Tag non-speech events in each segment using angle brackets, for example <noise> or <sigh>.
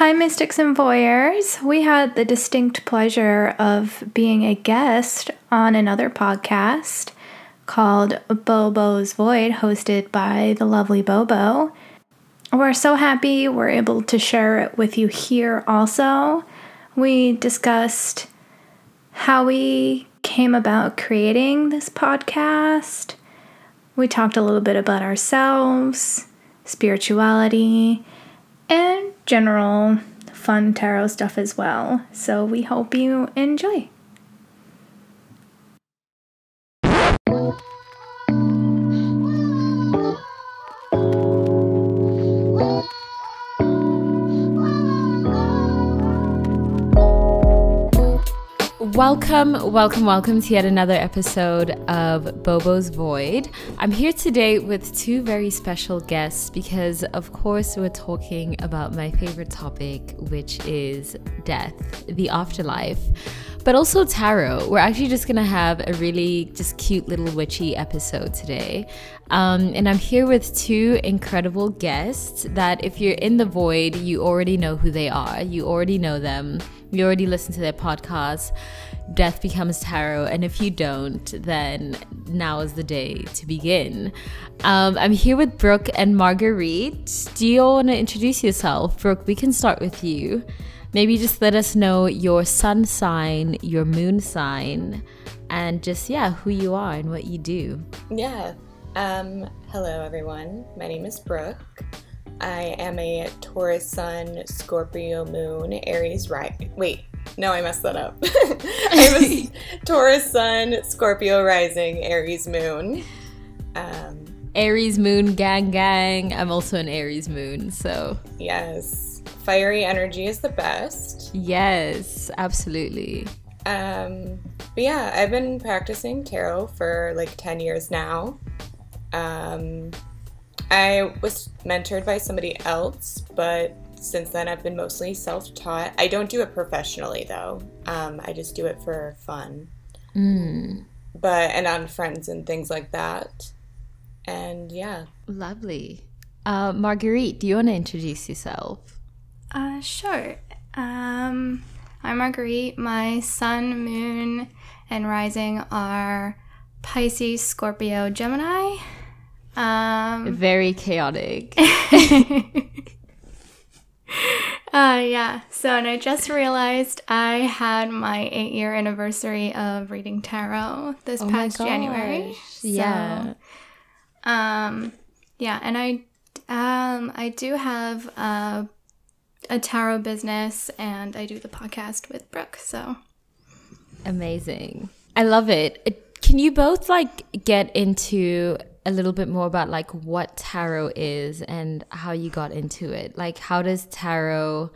Hi, Mystics and Voyeurs. We had the distinct pleasure of being a guest on another podcast called Bobo's Void, hosted by the lovely Bobo. We're so happy we're able to share it with you here also. We discussed how we came about creating this podcast. We talked a little bit about ourselves, spirituality, and general fun tarot stuff as well. So we hope you enjoy. Welcome, welcome, welcome to yet another episode of Bobo's Void. I'm here today with two very special guests because, of course, we're talking about my favorite topic, which is death, the afterlife, but also tarot. We're actually just gonna have a really just cute little witchy episode today. Um, and I'm here with two incredible guests that, if you're in the void, you already know who they are, you already know them you already listen to their podcast, Death Becomes Tarot. And if you don't, then now is the day to begin. Um, I'm here with Brooke and Marguerite. Do you all want to introduce yourself? Brooke, we can start with you. Maybe just let us know your sun sign, your moon sign, and just, yeah, who you are and what you do. Yeah. Um, hello, everyone. My name is Brooke. I am a Taurus Sun, Scorpio Moon, Aries Right. Wait, no, I messed that up. <laughs> I'm a <laughs> Taurus Sun, Scorpio Rising, Aries Moon. Um, Aries Moon, gang, gang. I'm also an Aries Moon, so. Yes. Fiery energy is the best. Yes, absolutely. Um, but yeah, I've been practicing tarot for like 10 years now. Um, I was mentored by somebody else, but since then I've been mostly self taught. I don't do it professionally though, um, I just do it for fun. Mm. But, and on friends and things like that. And yeah. Lovely. Uh, Marguerite, do you want to introduce yourself? Uh, sure. Um, I'm Marguerite. My sun, moon, and rising are Pisces, Scorpio, Gemini. Um, Very chaotic. <laughs> Uh, yeah. So, and I just realized I had my eight year anniversary of reading tarot this oh past January. So, yeah. Um, yeah, and I, um, I do have a, a tarot business, and I do the podcast with Brooke. So, amazing! I love it. it can you both like get into a little bit more about like what tarot is and how you got into it. Like how does tarot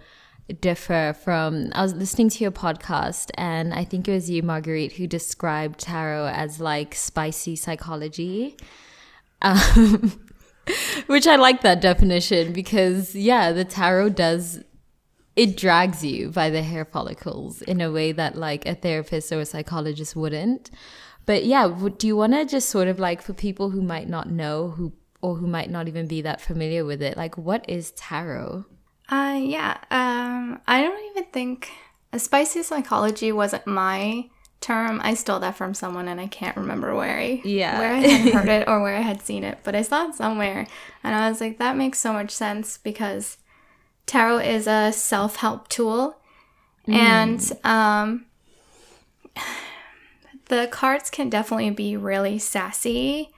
differ from I was listening to your podcast and I think it was you Marguerite who described tarot as like spicy psychology. <laughs> Um, <laughs> which I like that definition because yeah, the tarot does it drags you by the hair follicles in a way that like a therapist or a psychologist wouldn't. But yeah, do you want to just sort of like for people who might not know who or who might not even be that familiar with it, like what is tarot? Uh yeah, um I don't even think a spicy psychology wasn't my term. I stole that from someone and I can't remember where I yeah. where I had <laughs> heard it or where I had seen it, but I saw it somewhere and I was like that makes so much sense because tarot is a self-help tool mm. and um the cards can definitely be really sassy.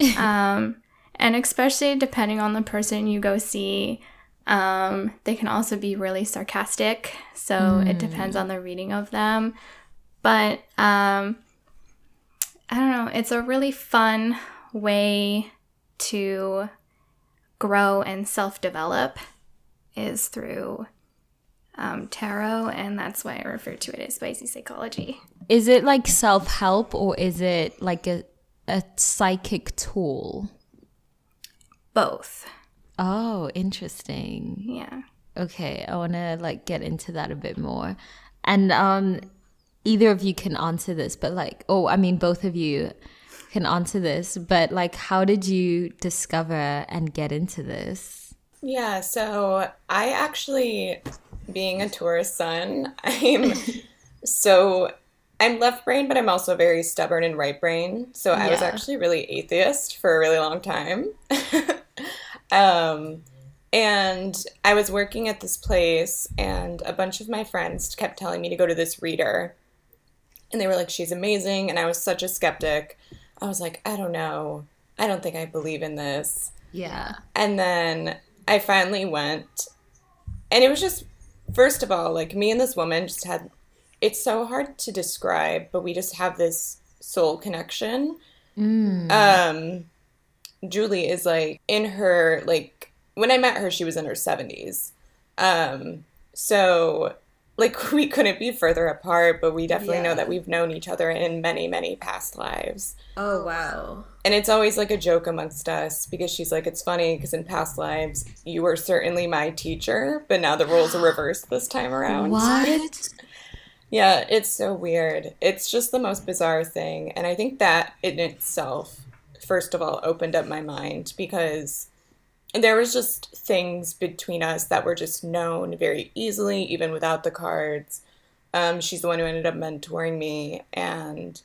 <laughs> um, and especially depending on the person you go see, um, they can also be really sarcastic. So mm. it depends on the reading of them. But um, I don't know, it's a really fun way to grow and self develop is through um, tarot, and that's why I refer to it as spicy psychology. Is it like self help or is it like a, a psychic tool? Both. Oh, interesting. Yeah. Okay, I want to like get into that a bit more. And um either of you can answer this, but like oh, I mean both of you can answer this, but like how did you discover and get into this? Yeah, so I actually being a Taurus <laughs> sun, I'm so I'm left brain, but I'm also very stubborn and right brain. So I was actually really atheist for a really long time. <laughs> um, and I was working at this place, and a bunch of my friends kept telling me to go to this reader. And they were like, she's amazing. And I was such a skeptic. I was like, I don't know. I don't think I believe in this. Yeah. And then I finally went, and it was just, first of all, like me and this woman just had, it's so hard to describe, but we just have this soul connection. Um, Julie is like in her, like, when I met her, she was in her 70s. Um, so, like, <laughs> we couldn't be further apart, but we definitely know that we've known each other in many, many past lives. Oh wow. And it's always like a joke amongst us because she's like, it's funny because in past lives, you were certainly my teacher, but now the roles are <gasps> reversed this time around. What? <laughs> Yeah, it's so weird. It's just the most bizarre thing. And I think that in itself, first of all, opened up my mind because there was just things between us that were just known very easily, even without the cards. Um, she's the one who ended up mentoring me. And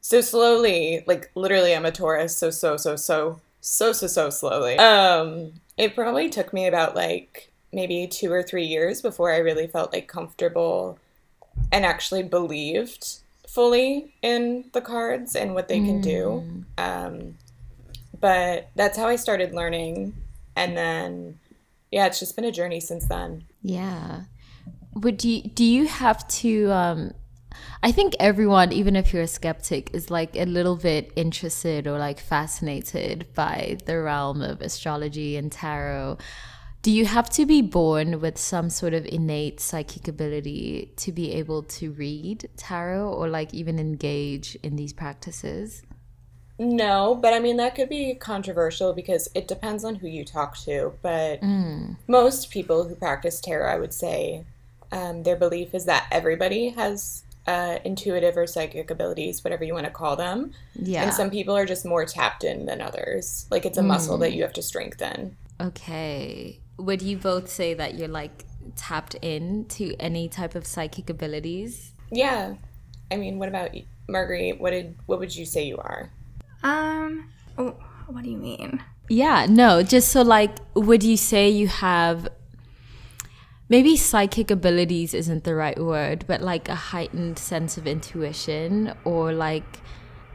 so slowly, like literally, I'm a Taurus, so, so, so, so, so, so, so slowly. Um, it probably took me about like maybe two or three years before I really felt like comfortable and actually believed fully in the cards and what they can do. Um, but that's how I started learning. And then, yeah, it's just been a journey since then. Yeah. Would you do you have to um I think everyone, even if you're a skeptic, is like a little bit interested or like fascinated by the realm of astrology and tarot. Do you have to be born with some sort of innate psychic ability to be able to read tarot or like even engage in these practices? No, but I mean, that could be controversial because it depends on who you talk to. But most people who practice tarot, I would say, um, their belief is that everybody has uh, intuitive or psychic abilities, whatever you want to call them. Yeah. And some people are just more tapped in than others. Like it's a muscle that you have to strengthen. Okay. Would you both say that you're like tapped in to any type of psychic abilities? Yeah. I mean, what about you? Marguerite? What did what would you say you are? Um, oh, what do you mean? Yeah, no, just so like, would you say you have maybe psychic abilities isn't the right word, but like a heightened sense of intuition or like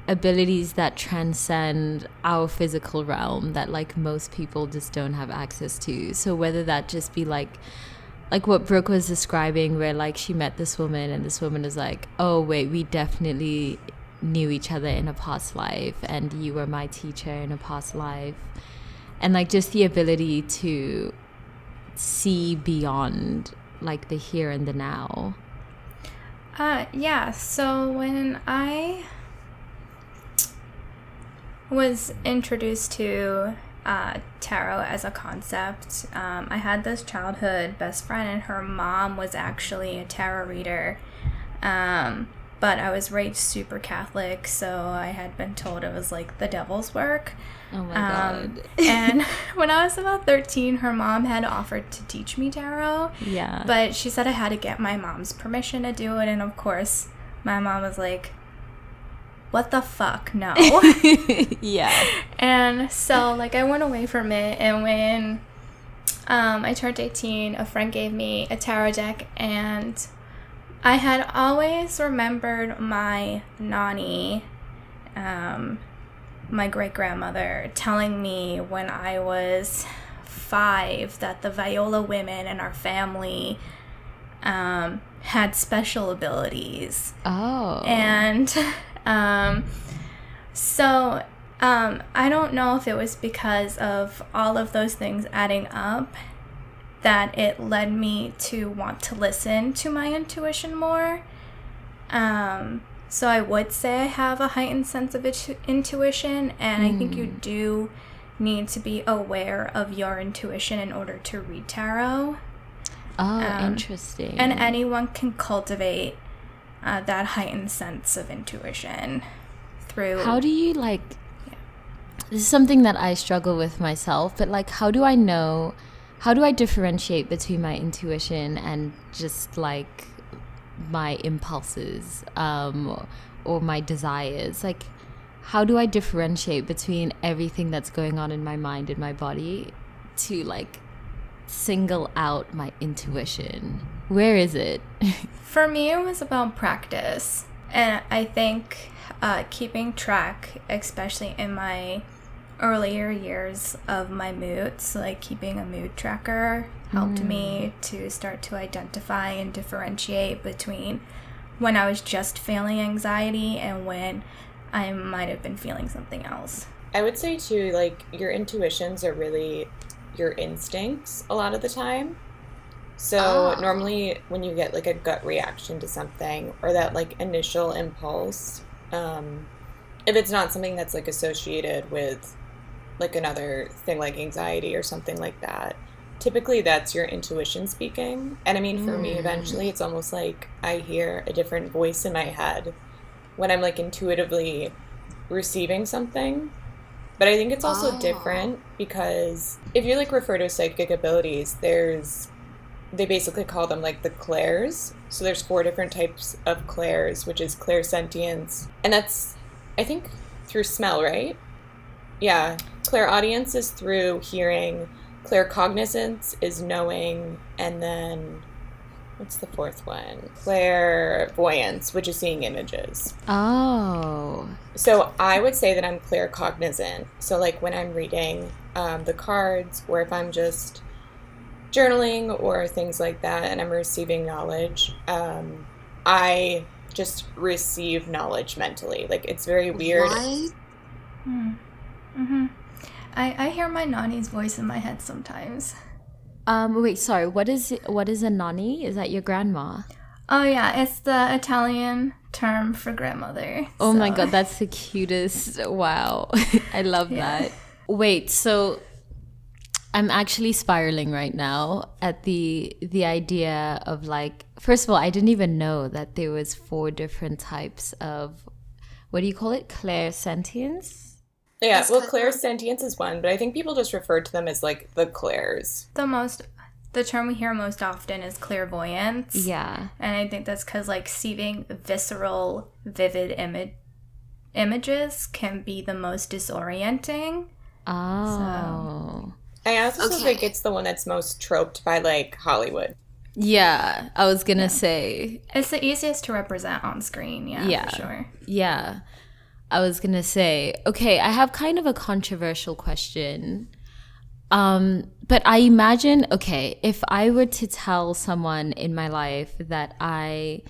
abilities that transcend our physical realm that like most people just don't have access to. So whether that just be like like what Brooke was describing where like she met this woman and this woman is like, "Oh, wait, we definitely knew each other in a past life and you were my teacher in a past life." And like just the ability to see beyond like the here and the now. Uh, yeah. So when I was introduced to uh, tarot as a concept, um, I had this childhood best friend, and her mom was actually a tarot reader. Um, but I was raised super Catholic, so I had been told it was like the devil's work. Oh my Um, god. <laughs> and <laughs> <laughs> when I was about 13, her mom had offered to teach me tarot. yeah. But she said I had to get my mom's permission to do it, and of course, my mom was like, "What the fuck, no." yeah. and so, like, I went away from it, and when um, I turned 18, a friend gave me a tarot deck, and I had always remembered my nanny, um, my great grandmother, telling me when I was five that the Viola women in our family um, had special abilities. Oh. And um, so um, I don't know if it was because of all of those things adding up that it led me to want to listen to my intuition more. Um, so I would say I have a heightened sense of intu- intuition, and I think you do need to be aware of your intuition in order to read tarot. oh, um, interesting. And anyone can cultivate uh, that heightened sense of intuition through. How do you like? This is something that I struggle with myself, but like, how do I know how do I differentiate between my intuition and just like my impulses um, or my desires? Like, how do I differentiate between everything that's going on in my mind and my body to like single out my intuition? Where is it? <laughs> For me, it was about practice. And I think uh, keeping track, especially in my earlier years of my moods, like keeping a mood tracker helped mm. me to start to identify and differentiate between when I was just feeling anxiety and when I might have been feeling something else. I would say too, like your intuitions are really your instincts a lot of the time. So oh. normally when you get like a gut reaction to something or that like initial impulse, um, if it's not something that's like associated with like another thing like anxiety or something like that, typically that's your intuition speaking. And I mean, for mm. me, eventually it's almost like I hear a different voice in my head when I'm like intuitively receiving something. But I think it's also oh. different because if you like refer to psychic abilities, there's they basically call them like the clairs. So there's four different types of clairs, which is clairsentience, and that's I think through smell, right? Yeah, clairaudience is through hearing. Claircognizance is knowing, and then what's the fourth one? Clairvoyance, which is seeing images. Oh. So I would say that I'm claircognizant. So like when I'm reading um, the cards, or if I'm just journaling or things like that, and I'm receiving knowledge, um, I just receive knowledge mentally. Like it's very weird. Right? Hmm. Mm-hmm. I, I hear my nanny's voice in my head sometimes. Um, wait, sorry. What is what is a nanny? Is that your grandma? Oh yeah, it's the Italian term for grandmother. Oh so. my god, that's the cutest! Wow, <laughs> I love yeah. that. Wait, so I'm actually spiraling right now at the the idea of like first of all, I didn't even know that there was four different types of what do you call it? Clairsentience? Yeah, well clairsentience is one, but I think people just refer to them as like the clairs. The most the term we hear most often is clairvoyance. Yeah. And I think that's cuz like seeing visceral vivid image images can be the most disorienting. Oh. So. I also okay. think it's the one that's most troped by like Hollywood. Yeah, I was gonna yeah. say it's the easiest to represent on screen. Yeah, yeah, sure. Yeah, I was gonna say. Okay, I have kind of a controversial question. Um, but I imagine, okay, if I were to tell someone in my life that I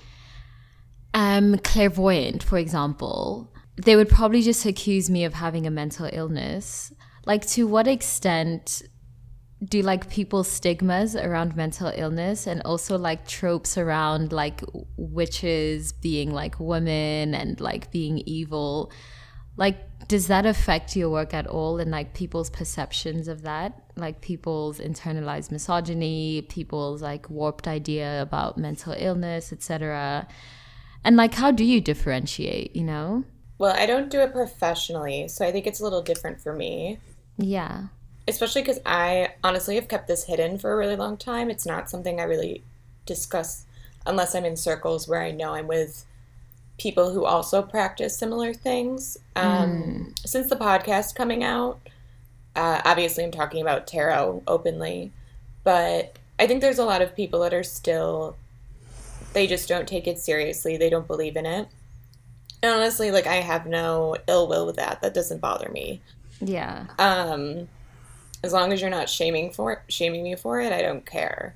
am clairvoyant, for example, they would probably just accuse me of having a mental illness like to what extent do like people stigmas around mental illness and also like tropes around like witches being like women and like being evil? Like does that affect your work at all and like people's perceptions of that? Like people's internalized misogyny people's like warped idea about mental illness etc and like how do you differentiate you know? Well i don't do it professionally so i think it's a little different for me. Yeah. Especially because I honestly have kept this hidden for a really long time. It's not something I really discuss unless I'm in circles where I know I'm with people who also practice similar things. Um, mm. Since the podcast coming out, uh, obviously I'm talking about tarot openly, but I think there's a lot of people that are still, they just don't take it seriously. They don't believe in it. And honestly, like I have no ill will with that. That doesn't bother me. Yeah. Um, as long as you're not shaming for it, shaming me for it, I don't care.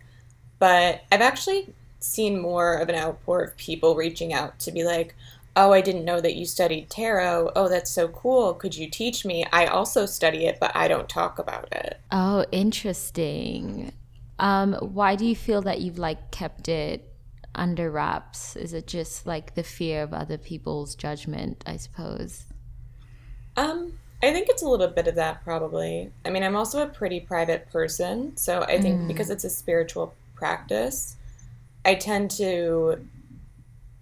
But I've actually seen more of an outpour of people reaching out to be like, "Oh, I didn't know that you studied tarot. Oh, that's so cool. Could you teach me? I also study it, but I don't talk about it." Oh, interesting. Um, why do you feel that you've like kept it under wraps? Is it just like the fear of other people's judgment, I suppose? Um, I think it's a little bit of that, probably. I mean, I'm also a pretty private person. So I think mm. because it's a spiritual practice, I tend to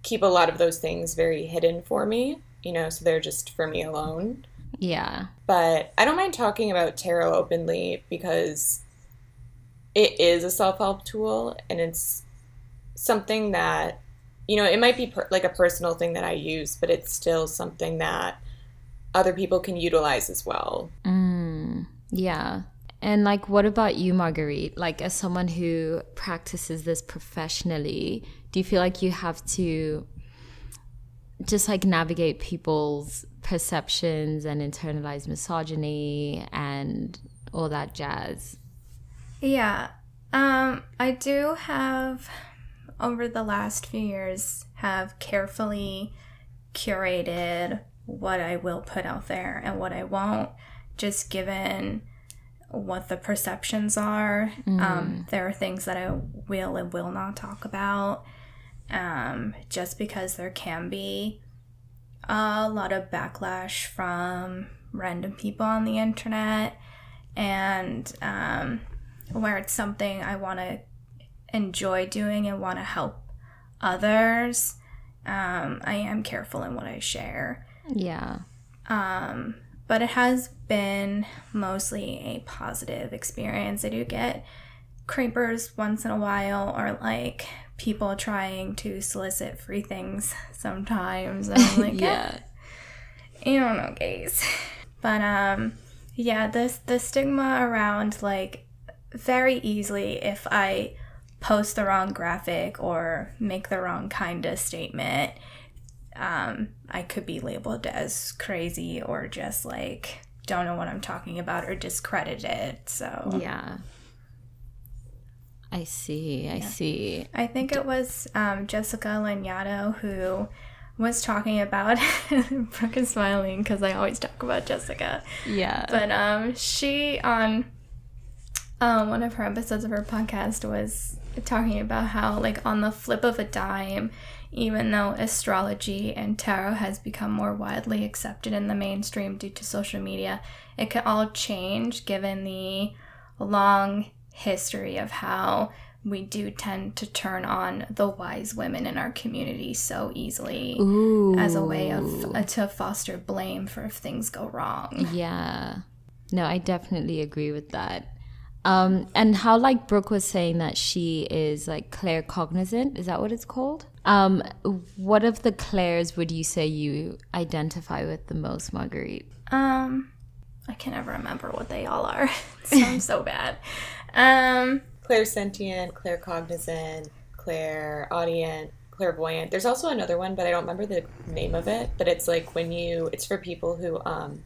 keep a lot of those things very hidden for me, you know, so they're just for me alone. Yeah. But I don't mind talking about tarot openly because it is a self help tool and it's something that, you know, it might be per- like a personal thing that I use, but it's still something that other people can utilize as well. Mm, yeah. And like, what about you, Marguerite? Like, as someone who practices this professionally, do you feel like you have to just like navigate people's perceptions and internalized misogyny and all that jazz? Yeah. Um, I do have over the last few years have carefully curated what I will put out there and what I won't, just given what the perceptions are. Mm. Um, there are things that I will and will not talk about, um, just because there can be a lot of backlash from random people on the internet, and um, where it's something I want to enjoy doing and want to help others. Um, I am careful in what I share. Yeah. Um, but it has been mostly a positive experience. I do get creepers once in a while or like people trying to solicit free things sometimes. I'm <laughs> like, yeah. Eh, you don't know gays. But um yeah, this the stigma around like very easily if I post the wrong graphic or make the wrong kind of statement, um, I could be labeled as crazy or just like don't know what I'm talking about or discredited. So yeah. I see. I yeah. see. I think it was um, Jessica Lanyadoo who was talking about <laughs> Brooke is smiling because I always talk about Jessica. Yeah. But um, she on um, one of her episodes of her podcast was talking about how like on the flip of a dime even though astrology and tarot has become more widely accepted in the mainstream due to social media, it can all change given the long history of how we do tend to turn on the wise women in our community so easily Ooh. as a way of uh, to foster blame for if things go wrong. Yeah. No, I definitely agree with that. Um, and how like Brooke was saying that she is like claircognizant, is that what it's called? Um, what of the clairs would you say you identify with the most, Marguerite? Um, I can never remember what they all are. <laughs> it sounds so bad. Um, cognizant, claircognizant, clairaudient, clairvoyant. There's also another one, but I don't remember the name of it. But it's like when you, it's for people who, um,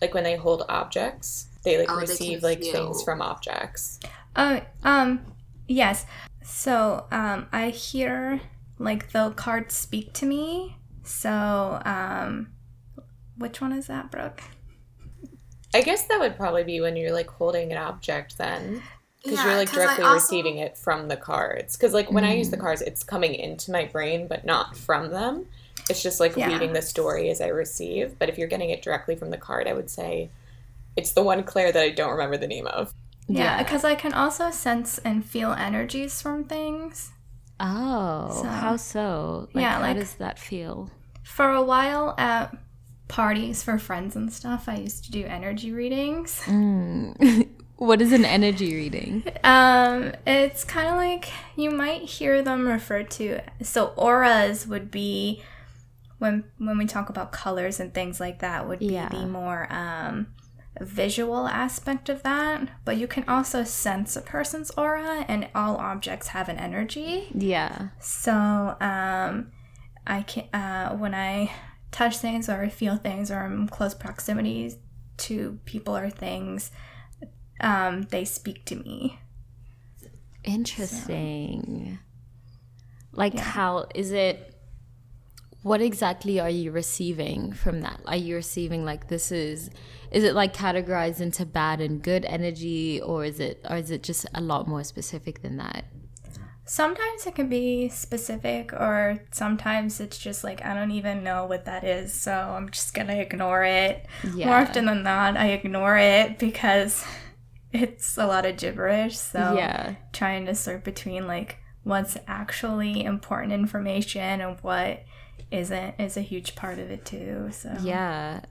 like when they hold objects, they like oh, receive they like feel. things from objects. Oh, um, yes. So, um, I hear like the cards speak to me. So, um, which one is that, Brooke? I guess that would probably be when you're like holding an object then. Because yeah, you're like directly also... receiving it from the cards. Because like when mm. I use the mm. cards, it's coming into my brain, but not from them. It's just like yeah. reading the story as I receive. But if you're getting it directly from the card, I would say it's the one clair that I don't remember the name of. Yeah, because yeah. I can also sense and feel energies from things. Oh, so, how so? Like, yeah, how like, does that feel? For a while at parties for friends and stuff, I used to do energy readings. Mm. <laughs> what is an energy reading? Um, it's kind of like you might hear them referred to. So auras would be when when we talk about colors and things like that would be yeah. the more um visual aspect of that, but you can also sense a person's aura, and all objects have an energy. Yeah. So, um, I can uh, when I touch things or feel things or I'm close proximity to people or things, um, they speak to me. Interesting. So, like, yeah. how is it? What exactly are you receiving from that? Are you receiving like this is is it like categorized into bad and good energy or is it or is it just a lot more specific than that? Sometimes it can be specific or sometimes it's just like i don't even know what that is so i'm just gonna ignore it. Yeah. more often than not i ignore it because it's a lot of gibberish so yeah. trying to sort between like what's actually important information and what isn't is a huge part of it too so. Yeah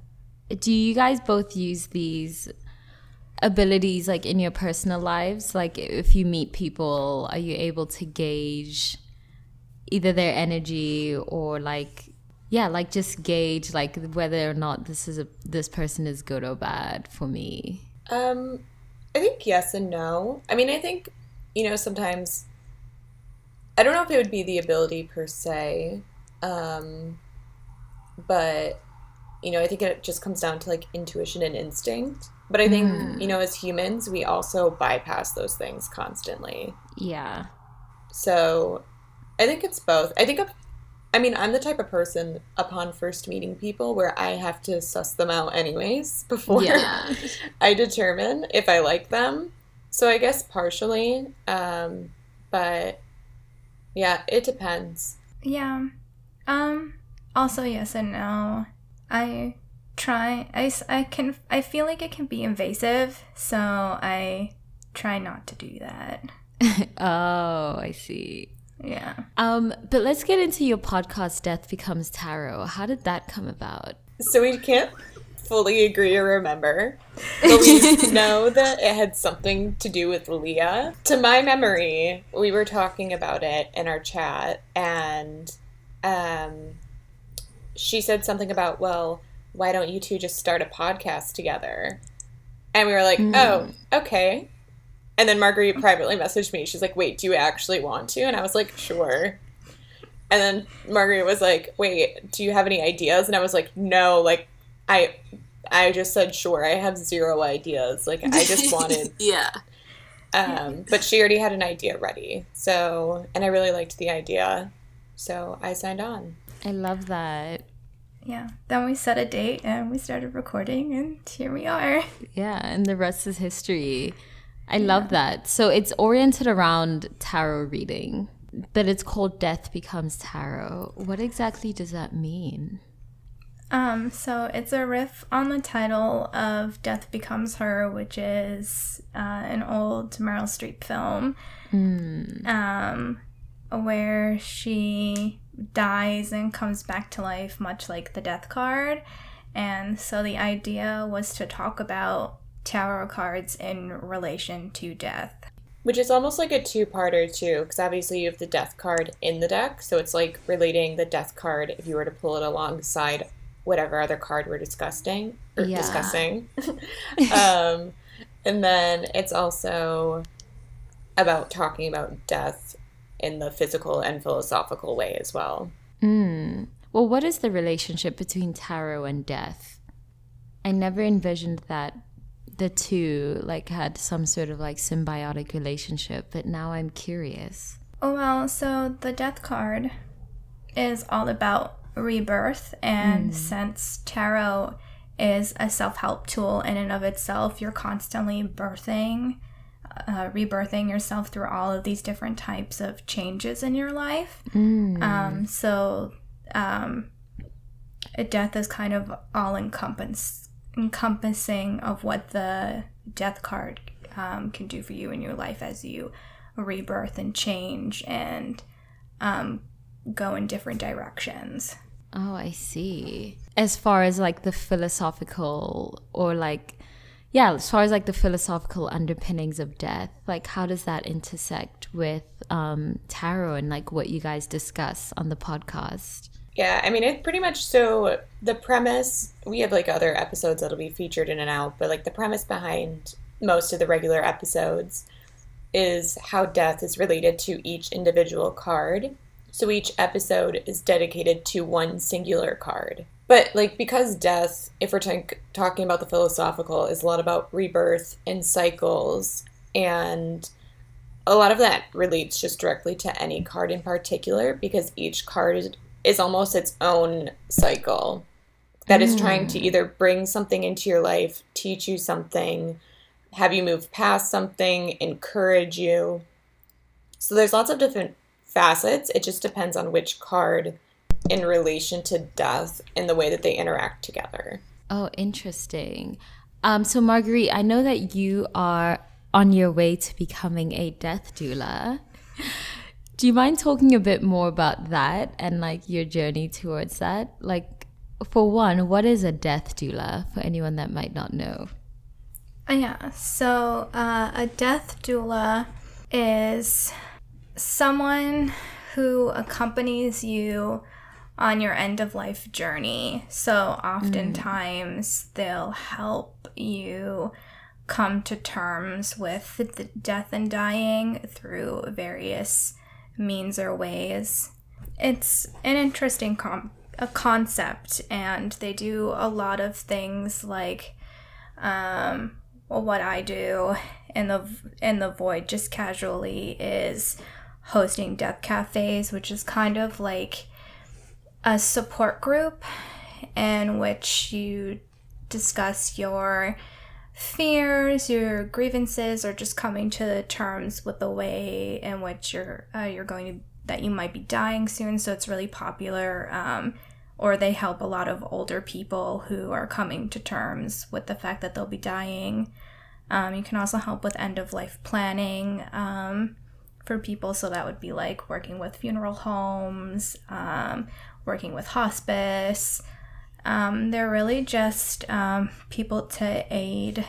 do you guys both use these abilities like in your personal lives? Like if you meet people, are you able to gauge either their energy or like yeah, like just gauge like whether or not this is a this person is good or bad for me? Um I think yes and no. I mean, I think you know, sometimes I don't know if it would be the ability per se. Um but you know, I think it just comes down to like intuition and instinct. But I think, mm. you know, as humans, we also bypass those things constantly. Yeah. So I think it's both. I think, I mean, I'm the type of person upon first meeting people where I have to suss them out anyways <laughs> before yeah. <laughs> I determine if I like them. So I guess partially. Um, but yeah, it depends. Yeah. Um, also, yes and no. I try I, I can I feel like it can be invasive, so I try not to do that. <laughs> oh, I see. Yeah. Um, but let's get into your podcast Death Becomes Tarot. How did that come about? So we can't fully agree or remember, but we <laughs> know that it had something to do with Leah. To my memory, we were talking about it in our chat and um she said something about, well, why don't you two just start a podcast together? And we were like, mm. oh, okay. And then Marguerite privately messaged me. She's like, wait, do you actually want to? And I was like, sure. And then Marguerite was like, wait, do you have any ideas? And I was like, no, like, I. I just said sure. I have zero ideas. Like I just <laughs> wanted Yeah. Um, but she already had an idea ready. So, and I really liked the idea. So, I signed on. I love that yeah. Then we set a date and we started recording, and here we are. Yeah, and the rest is history. I yeah. love that. So it's oriented around tarot reading, but it's called Death Becomes Tarot. What exactly does that mean? Um, so it's a riff on the title of Death Becomes Her, which is uh, an old Meryl Streep film. Mm. Um, where she dies and comes back to life, much like the death card. And so the idea was to talk about tarot cards in relation to death. Which is almost like a two parter, too, because obviously you have the death card in the deck. So it's like relating the death card if you were to pull it alongside whatever other card we're discussing or yeah. discussing. <laughs> um, and then it's also about talking about death in the physical and philosophical way as well. Mm. Well, what is the relationship between tarot and death? I never envisioned that the two like had some sort of like symbiotic relationship, but now I'm curious. Oh well, so the death card is all about rebirth and mm. since tarot is a self-help tool in and of itself, you're constantly birthing uh, rebirthing yourself through all of these different types of changes in your life. Mm. Um, so, um, death is kind of all encompass encompassing of what the death card um, can do for you in your life as you rebirth and change and um, go in different directions. Oh, I see. As far as like the philosophical or like yeah, as far as like the philosophical underpinnings of death, like how does that intersect with um, tarot and like what you guys discuss on the podcast? Yeah, I mean, it pretty much so the premise, we have like other episodes that'll be featured in and out, but like the premise behind most of the regular episodes is how death is related to each individual card. So each episode is dedicated to one singular card. But like because death, if we're t- talking about the philosophical, is a lot about rebirth and cycles, and a lot of that relates just directly to any card in particular because each card is, is almost its own cycle that mm. is trying to mm. either bring something into your life, teach you something, have you move past something, encourage you. So there's lots of different facets. It just depends on which card in relation to death and the way that they interact together. Oh, interesting. Um, so, Marguerite, I know that you are on your way to becoming a death doula. Do you mind talking a bit more about that and like your journey towards that? Like, for one, what is a death doula for anyone that might not know? Uh, yeah, so uh, a death doula is someone who accompanies you on your end of life journey. So oftentimes mm. they'll help you come to terms with the death and dying through various means or ways. It's an interesting com- a concept, and they do a lot of things like, um, well, what I do in the in the void just casually is hosting death cafes, which is kind of like a support group in which you discuss your fears, your grievances, or just coming to terms with the way in which you're uh, you're going to that you might be dying soon. So it's really popular. Um, or they help a lot of older people who are coming to terms with the fact that they'll be dying. Um, you can also help with end of life planning um, for people. So that would be like working with funeral homes, um, working with hospice. Um, they're really just um, people to aid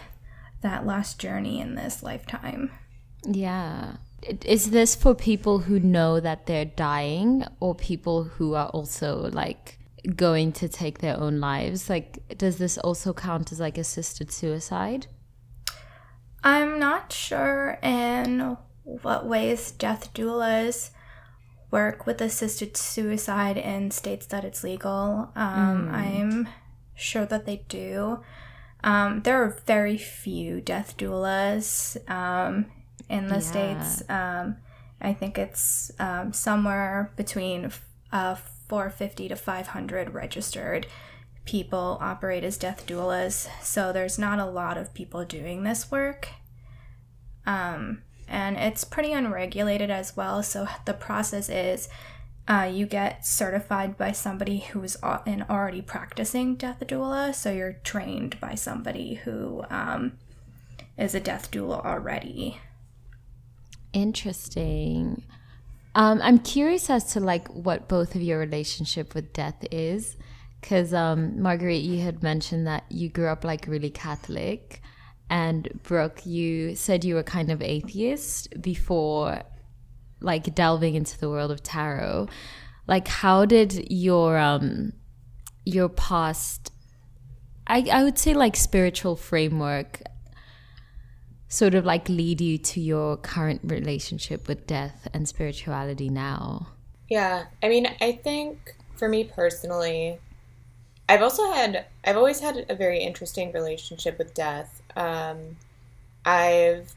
that last journey in this lifetime. Yeah. Is this for people who know that they're dying or people who are also like going to take their own lives? Like, does this also count as like assisted suicide? I'm not sure in what ways death doulas work with assisted suicide in states that it's legal. Um, mm. I'm sure that they do. Um, there are very few death doulas um, in the yeah. states. Um, I think it's um, somewhere between uh, 450 to 500 registered people operate as death doulas. So there's not a lot of people doing this work. Um, and it's pretty unregulated as well. So the process is uh, you get certified by somebody who's an already practicing death doula. So you're trained by somebody who um, is a death doula already. Interesting. Um, I'm curious as to like what both of your relationship with death is, because um, Marguerite, you had mentioned that you grew up like really Catholic. And Brooke, you said you were kind of atheist before like delving into the world of tarot. Like how did your um your past I, I would say like spiritual framework sort of like lead you to your current relationship with death and spirituality now? Yeah, I mean, I think for me personally, I've also had, I've always had a very interesting relationship with death. Um, I've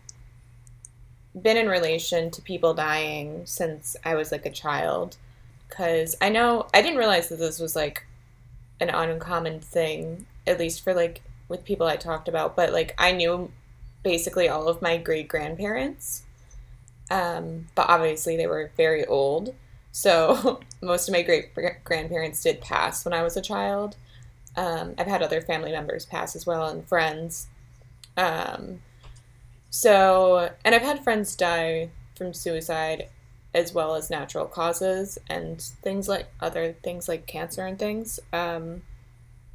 been in relation to people dying since I was like a child. Because I know, I didn't realize that this was like an uncommon thing, at least for like with people I talked about, but like I knew basically all of my great grandparents. Um, but obviously they were very old. So <laughs> most of my great grandparents did pass when I was a child. Um, I've had other family members pass as well and friends. Um, so, and I've had friends die from suicide as well as natural causes and things like other things like cancer and things. Um,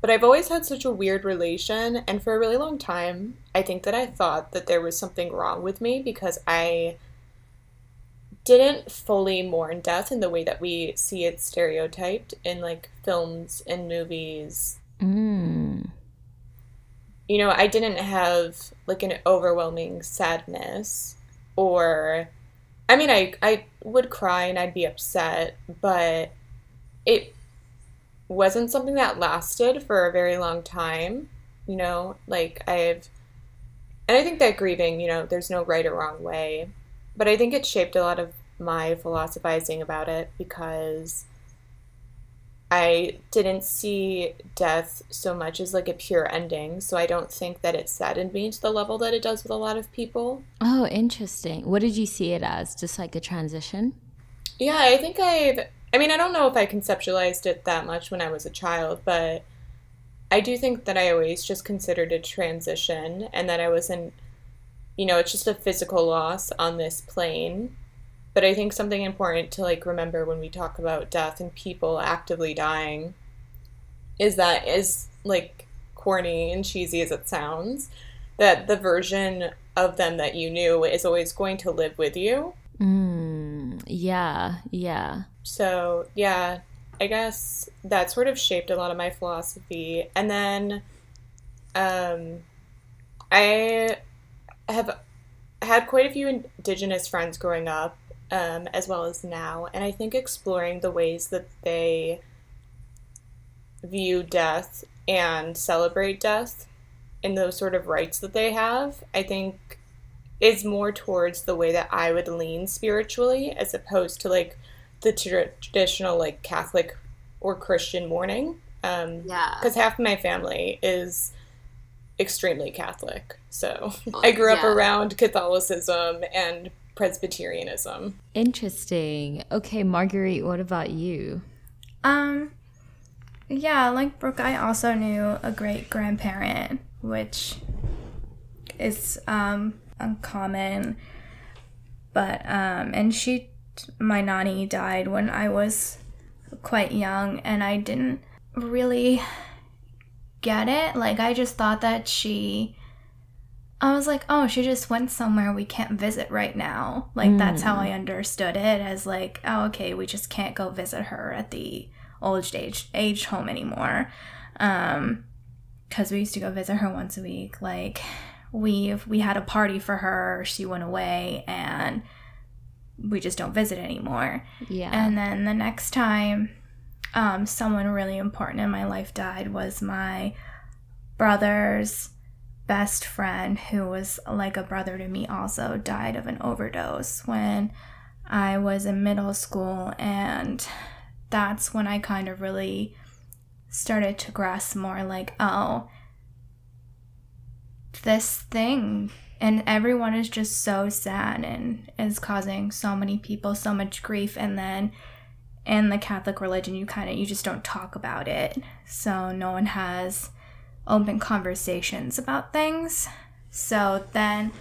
but I've always had such a weird relation, and for a really long time, I think that I thought that there was something wrong with me because I didn't fully mourn death in the way that we see it stereotyped in like films and movies Mm. You know, I didn't have like an overwhelming sadness or I mean I I would cry and I'd be upset, but it wasn't something that lasted for a very long time, you know, like I've and I think that grieving, you know, there's no right or wrong way, but I think it shaped a lot of my philosophizing about it because I didn't see death so much as like a pure ending, so I don't think that it saddened me to the level that it does with a lot of people. Oh, interesting. What did you see it as? Just like a transition? Yeah, I think I've. I mean, I don't know if I conceptualized it that much when I was a child, but I do think that I always just considered a transition and that I wasn't, you know, it's just a physical loss on this plane but I think something important to like remember when we talk about death and people actively dying is that is like corny and cheesy as it sounds, that the version of them that you knew is always going to live with you. Mm, yeah, yeah. So, yeah, I guess that sort of shaped a lot of my philosophy. And then um, I have had quite a few Indigenous friends growing up, um, as well as now. And I think exploring the ways that they view death and celebrate death and those sort of rites that they have, I think is more towards the way that I would lean spiritually as opposed to like the traditional like Catholic or Christian mourning. Um, yeah. Because half of my family is extremely Catholic. So <laughs> I grew up yeah. around Catholicism and Presbyterianism. Interesting. Okay, Marguerite, what about you? Um, yeah, like Brooke, I also knew a great grandparent, which is um uncommon. But um, and she, my nanny died when I was quite young, and I didn't really get it. Like, I just thought that she. I was like, oh, she just went somewhere we can't visit right now. Like, mm. that's how I mm. understood it as, like, oh, okay, we just can't go visit her at the old age, age home anymore. Um, because we used to go visit her once a week. Like, we we had a party for her, she went away, and we just don't visit anymore. Yeah. And then the next time um, someone really important in my life died was my brother's best friend, who was like a brother to me, also died of an overdose when I was in middle school. And that's when I kind of really started to grasp more like, oh, this thing and everyone is just so sad and is causing so many people so much grief and then in the catholic religion you kind of you just don't talk about it so no one has open conversations about things so then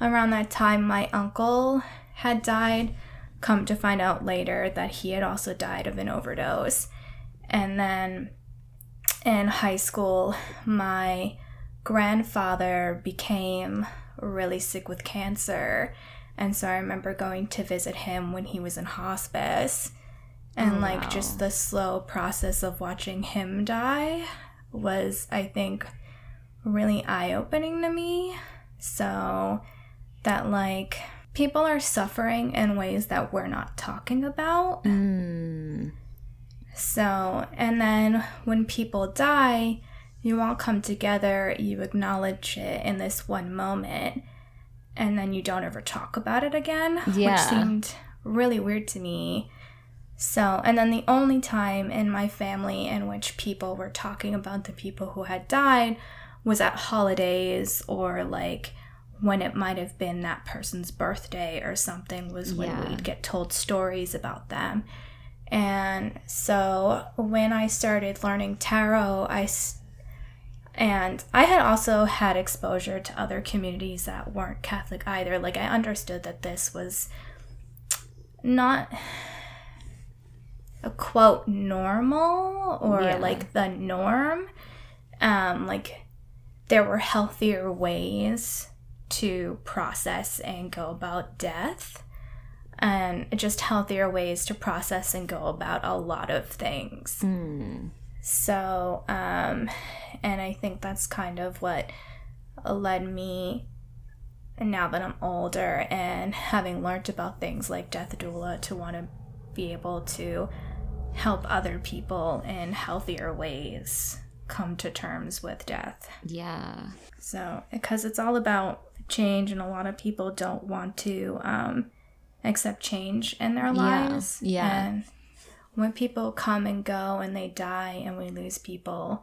around that time my uncle had died come to find out later that he had also died of an overdose and then in high school my grandfather became really sick with cancer. And so I remember going to visit him when he was in hospice. And oh, like wow. just the slow process of watching him die was, I think, really eye opening to me. So that like people are suffering in ways that we're not talking about. Mm. So, and then when people die, you all come together, you acknowledge it in this one moment, and then you don't ever talk about it again, yeah. which seemed really weird to me. So, and then the only time in my family in which people were talking about the people who had died was at holidays or like when it might have been that person's birthday or something, was when yeah. we'd get told stories about them. And so when I started learning tarot, I and I had also had exposure to other communities that weren't Catholic either. Like, I understood that this was not a quote normal or yeah. like the norm. Um, like, there were healthier ways to process and go about death, and just healthier ways to process and go about a lot of things. Mm. So, um, and I think that's kind of what led me now that I'm older and having learned about things like death doula to want to be able to help other people in healthier ways come to terms with death. Yeah. So, because it's all about change, and a lot of people don't want to um, accept change in their lives. Yeah. yeah. And when people come and go and they die and we lose people,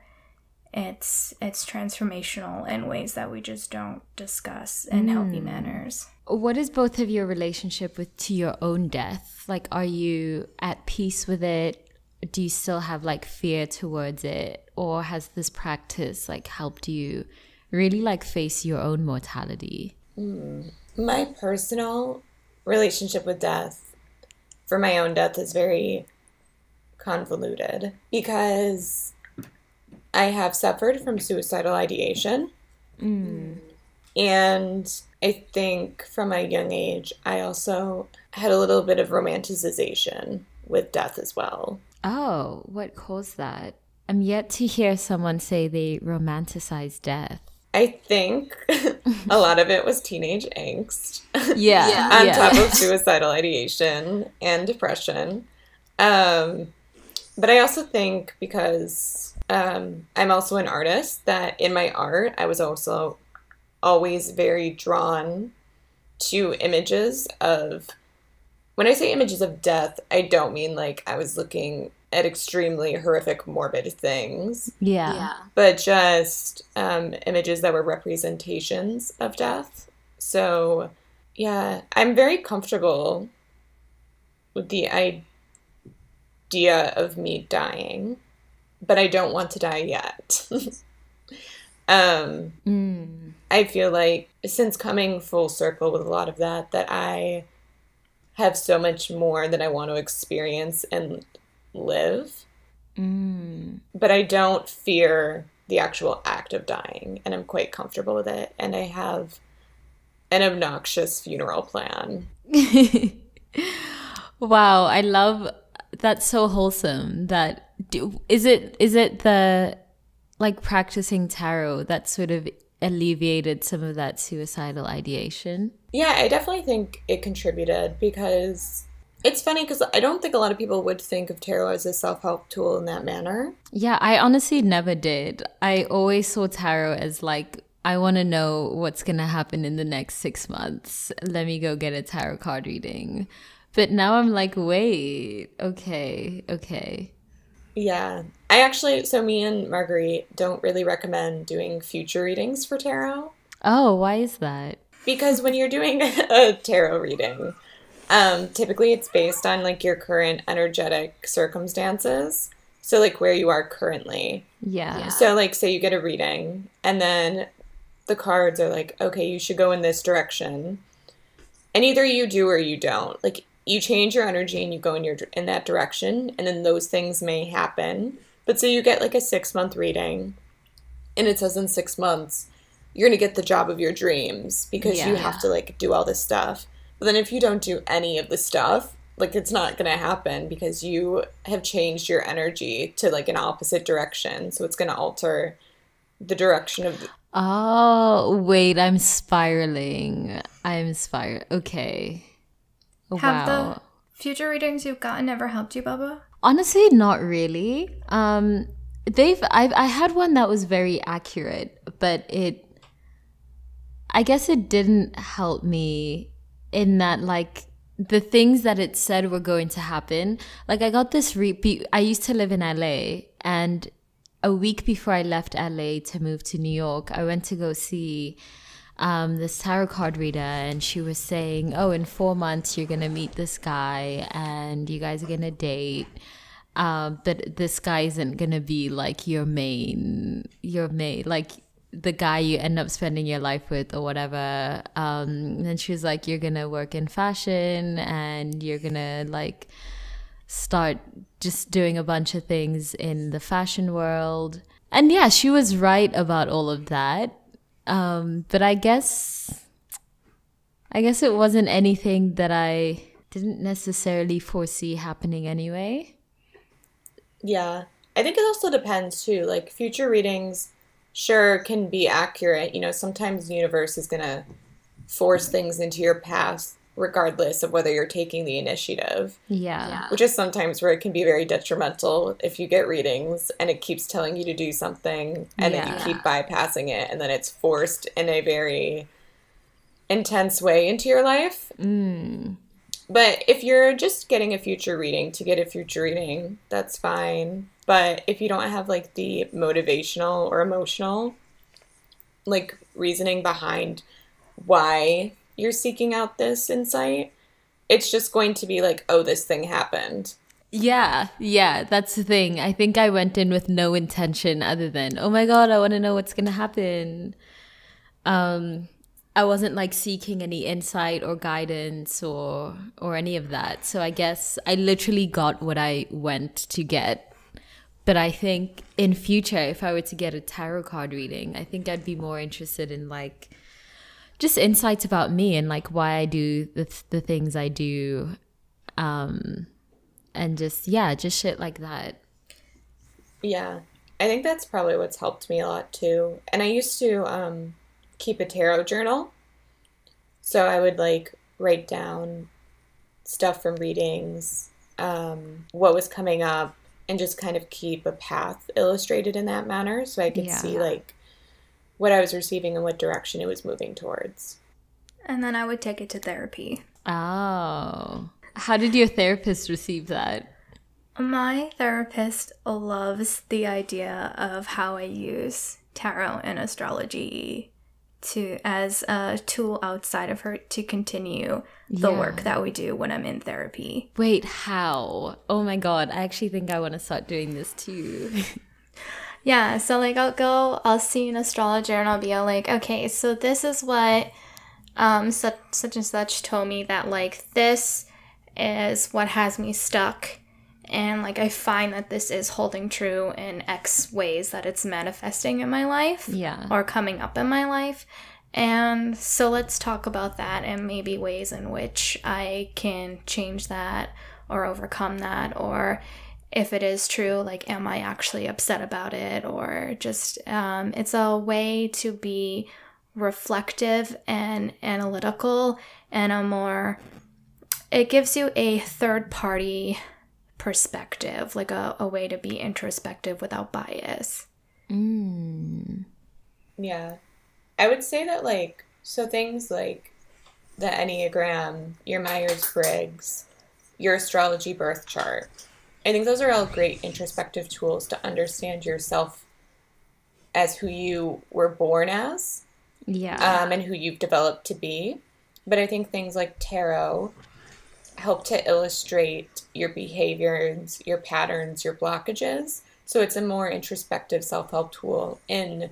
it's it's transformational in ways that we just don't discuss in mm. healthy manners. What is both of your relationship with to your own death? Like are you at peace with it? Do you still have like fear towards it or has this practice like helped you really like face your own mortality? Mm. My personal relationship with death for my own death is very convoluted because I have suffered from suicidal ideation. Mm. And I think from a young age, I also had a little bit of romanticization with death as well. Oh, what caused that? I'm yet to hear someone say they romanticize death. I think <laughs> a lot of it was teenage angst. Yeah. yeah. On yeah. top of <laughs> suicidal ideation and depression. Um, but I also think because um, I'm also an artist, that in my art, I was also always very drawn to images of. When I say images of death, I don't mean like I was looking at extremely horrific, morbid things. Yeah. yeah. But just um, images that were representations of death. So, yeah, I'm very comfortable with the idea of me dying, but I don't want to die yet. <laughs> um, mm. I feel like since coming full circle with a lot of that, that I have so much more that I want to experience and live. Mm. But I don't fear the actual act of dying, and I'm quite comfortable with it. And I have an obnoxious funeral plan. <laughs> wow, I love that's so wholesome. That do, is it is it the like practicing tarot that sort of alleviated some of that suicidal ideation? Yeah, I definitely think it contributed because it's funny because I don't think a lot of people would think of tarot as a self help tool in that manner. Yeah, I honestly never did. I always saw tarot as like, I want to know what's going to happen in the next six months. Let me go get a tarot card reading. But now I'm like, wait, okay, okay. Yeah. I actually, so me and Marguerite don't really recommend doing future readings for tarot. Oh, why is that? Because when you're doing <laughs> a tarot reading, um, typically, it's based on like your current energetic circumstances. So, like where you are currently. Yeah. yeah. So, like, say you get a reading, and then the cards are like, okay, you should go in this direction, and either you do or you don't. Like, you change your energy and you go in your in that direction, and then those things may happen. But say you get like a six month reading, and it says in six months you're gonna get the job of your dreams because yeah. you have to like do all this stuff but then if you don't do any of the stuff, like it's not going to happen because you have changed your energy to like an opposite direction. So it's going to alter the direction of the- Oh, wait, I'm spiraling. I'm spiraling. Okay. Oh, have wow. the future readings you've gotten ever helped you, Bobo? Honestly, not really. Um they've I've, I had one that was very accurate, but it I guess it didn't help me in that like the things that it said were going to happen. Like I got this repeat. I used to live in LA, and a week before I left LA to move to New York, I went to go see um, this tarot card reader, and she was saying, "Oh, in four months you're gonna meet this guy, and you guys are gonna date." Um, but this guy isn't gonna be like your main, your main, like the guy you end up spending your life with or whatever um and she was like you're gonna work in fashion and you're gonna like start just doing a bunch of things in the fashion world and yeah she was right about all of that um but i guess i guess it wasn't anything that i didn't necessarily foresee happening anyway. Yeah. I think it also depends too. Like future readings sure can be accurate. You know, sometimes the universe is going to force things into your path regardless of whether you're taking the initiative. Yeah. yeah. Which is sometimes where it can be very detrimental if you get readings and it keeps telling you to do something and yeah. then you keep bypassing it and then it's forced in a very intense way into your life. Mm. But if you're just getting a future reading to get a future reading, that's fine. But if you don't have like the motivational or emotional like reasoning behind why you're seeking out this insight, it's just going to be like, oh, this thing happened. Yeah, yeah, that's the thing. I think I went in with no intention other than, oh my god, I want to know what's going to happen. Um I wasn't like seeking any insight or guidance or or any of that. So I guess I literally got what I went to get but I think in future, if I were to get a tarot card reading, I think I'd be more interested in like just insights about me and like why I do the the things I do, um, and just yeah, just shit like that. Yeah, I think that's probably what's helped me a lot too. And I used to um, keep a tarot journal, so I would like write down stuff from readings, um, what was coming up, and just kind of keep a path illustrated in that manner, so I could Yeah. see like what I was receiving and what direction it was moving towards. And then I would take it to therapy. Oh, how did your therapist receive that? My therapist loves the idea of how I use tarot and astrology to as a tool outside of her to continue the Yeah. work that we do when I'm in therapy. Wait, how? Oh my god, I actually think I want to start doing this too. <laughs> Yeah, so like I'll go, I'll see an astrologer and I'll be all like, okay, so this is what um such such and such told me that like this is what has me stuck and like I find that this is holding true in X ways that it's manifesting in my life yeah. or coming up in my life. And so let's talk about that and maybe ways in which I can change that or overcome that or if it is true, like, am I actually upset about it? Or just, um, it's a way to be reflective and analytical and a more, it gives you a third party perspective, like a, a way to be introspective without bias. Mm. Yeah. I would say that, like, so things like the Enneagram, your Myers Briggs, your astrology birth chart, I think those are all great introspective tools to understand yourself as who you were born as Yeah. um, and who you've developed to be. But I think things like tarot help to illustrate your behaviors, your patterns, your blockages. So it's a more introspective self help tool in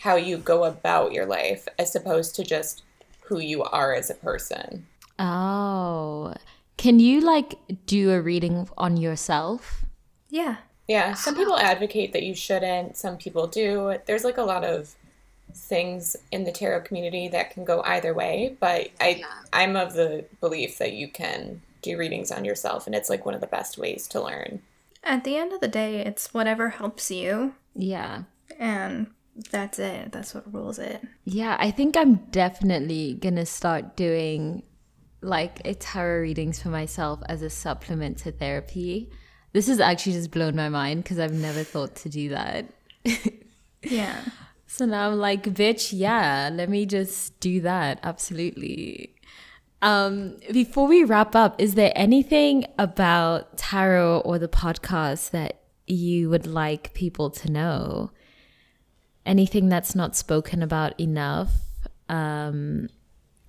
how you go about your life as opposed to just who you are as a person. oh. Can you like do a reading on yourself? Yeah. Yeah, some people advocate that you shouldn't, some people do. There's like a lot of things in the tarot community that can go either way, but I I'm of the belief that you can do readings on yourself and it's like one of the best ways to learn. At the end of the day, it's whatever helps you, Yeah. and that's it. That's what rules it. Yeah, I think I'm definitely gonna start doing like a tarot readings for myself as a supplement to therapy. This has actually just blown my mind because I've never thought to do that. <laughs> Yeah. So now I'm like, bitch, yeah, let me just do that. Absolutely. Um, before we wrap up, is there anything about tarot or the podcast that you would like people to know? Anything that's not spoken about enough? Um,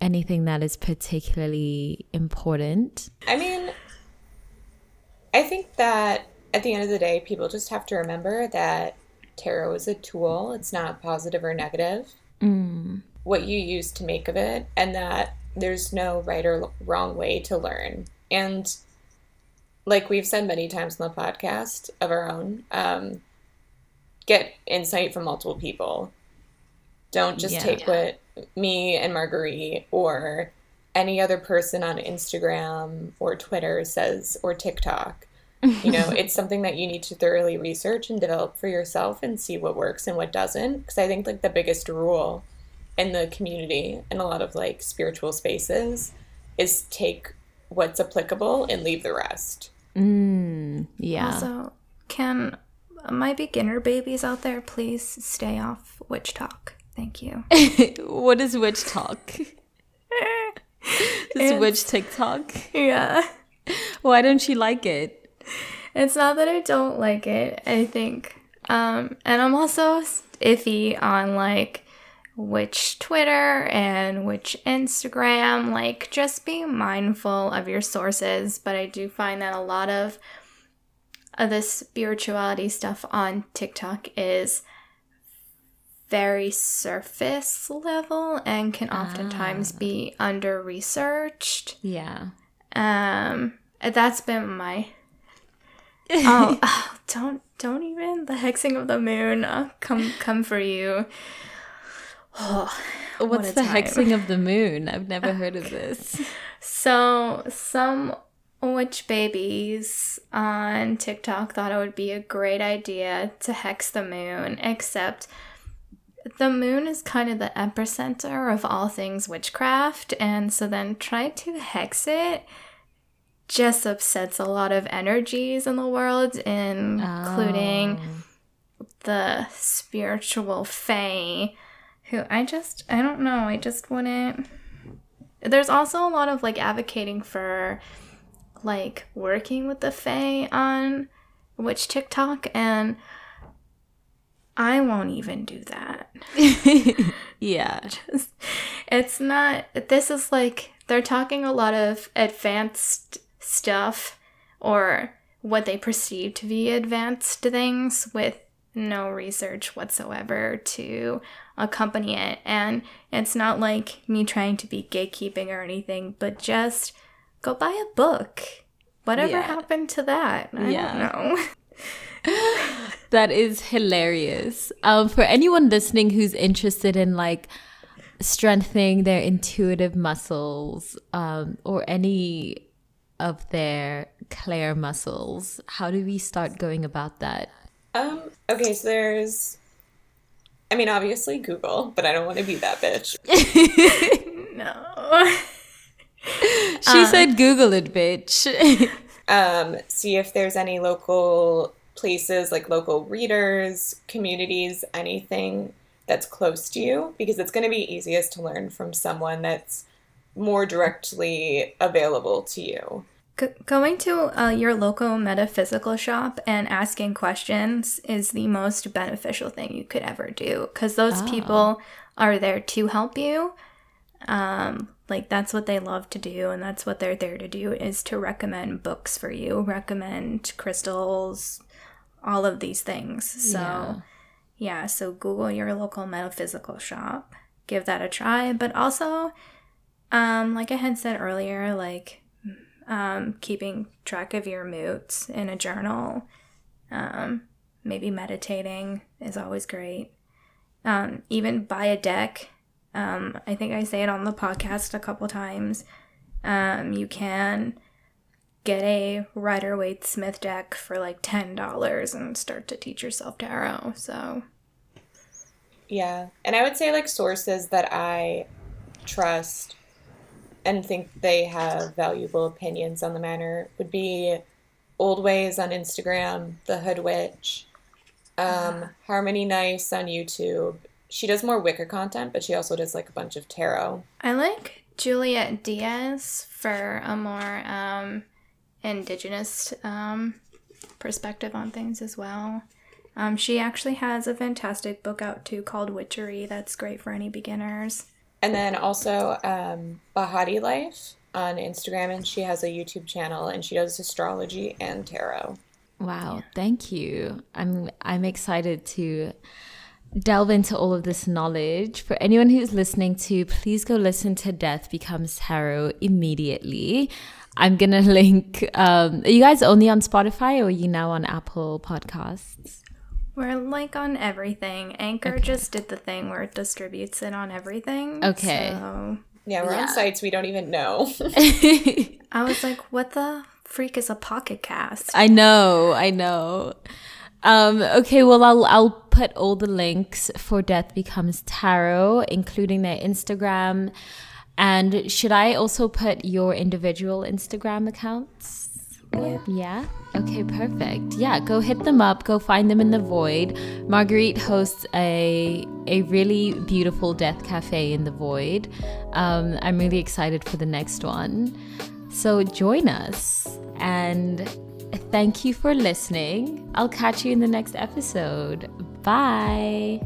anything that is particularly important? I mean, I think that at the end of the day, people just have to remember that tarot is a tool. It's not positive or negative. Mm, What you use to make of it, and that there's no right or wrong way to learn. And like we've said many times on the podcast of our own, um, get insight from multiple people. Don't just Yeah. take what me and Marguerite or any other person on Instagram or Twitter says or TikTok. You know, <laughs> it's something that you need to thoroughly research and develop for yourself and see what works and what doesn't. Because I think like the biggest rule in the community and a lot of like spiritual spaces is take what's applicable and leave the rest. mm, yeah. Also, can my beginner babies out there please stay off WitchTok? Thank you. <laughs> what is WitchTok? <laughs> Is It's- witch TikTok? yeah. Why don't you like it? It's not that I don't like it. I think, um, and I'm also iffy on like witch Twitter and witch Instagram. Like, just be mindful of your sources. But I do find that a lot of of the spirituality stuff on TikTok is very surface level and can oftentimes be under researched. Yeah. Um, that's been my. <laughs> Oh, oh, don't don't even the hexing of the moon uh, come come for you. <sighs> Oh, What's the time. hexing of the moon? I've never <laughs> heard of this. So, some witch babies on TikTok thought it would be a great idea to hex the moon, except the moon is kind of the epicenter of all things witchcraft, and so then trying to hex it just upsets a lot of energies in the world, including oh. the spiritual fae, who I just, I don't know, I just wouldn't. There's also a lot of like advocating for like working with the fae on witch TikTok, and I won't even do that. <laughs> yeah. Just, it's not, this is like, they're talking a lot of advanced stuff or what they perceive to be advanced things with no research whatsoever to accompany it. And it's not like me trying to be gatekeeping or anything, but just go buy a book. Whatever yeah. happened to that? I yeah. don't know. <laughs> <laughs> that is hilarious. Um, for anyone listening who's interested in like strengthening their intuitive muscles um, or any of their clair muscles, how do we start going about that? Um, okay, so there's, I mean, obviously Google, but I don't want to be that bitch. <laughs> no. she um, said Google it, bitch. <laughs> um, see if there's any local places like local readers, communities, anything that's close to you, because it's going to be easiest to learn from someone that's more directly available to you. going to uh, your local metaphysical shop and asking questions is the most beneficial thing you could ever do because those oh. people are there to help you. Um, like that's what they love to do and that's what they're there to do is to recommend books for you recommend crystals all of these things. So, yeah. yeah, so Google your local metaphysical shop, give that a try. But also, um, like I had said earlier, like um, keeping track of your moods in a journal, um, maybe meditating is always great. Um, even buy a deck. Um, I think I say it on the podcast a couple times. Um, you can get a Rider Waite Smith deck for like $10 and start to teach yourself tarot. So, yeah. And I would say, like, sources that I trust and think they have valuable opinions on the matter would be Old Ways on Instagram, The Hood Witch, um, Harmony Nice on YouTube. She does more Wicca content, but she also does like a bunch of tarot. I like Juliet Diaz for a more um, indigenous um, perspective on things as well. Um, she actually has a fantastic book out too called Witchery that's great for any beginners. And then also um, Bahati Life on Instagram, and she has a YouTube channel and she does astrology and tarot. Wow, yeah. thank you. I'm I'm excited to delve into all of this knowledge. For anyone who's listening to, please go listen to Death Becomes Tarot immediately. I'm gonna <laughs> link. Um, are you guys only on Spotify or are you now on Apple Podcasts? We're like on everything. Anchor okay. just did the thing where it distributes it on everything. Okay. So. Yeah, we're yeah. on sites we don't even know. <laughs> I was like, what the freak is a pocket cast? I know, I know. Um, okay, well, I'll I'll put all the links for Death Becomes Tarot, including their Instagram, and should I also put your individual Instagram accounts? Yeah. yeah. Okay, perfect. Yeah, go hit them up. Go find them in the void. Marguerite hosts a a really beautiful death cafe in the void. Um, I'm really excited for the next one. So join us and thank you for listening. I'll catch you in the next episode. Bye.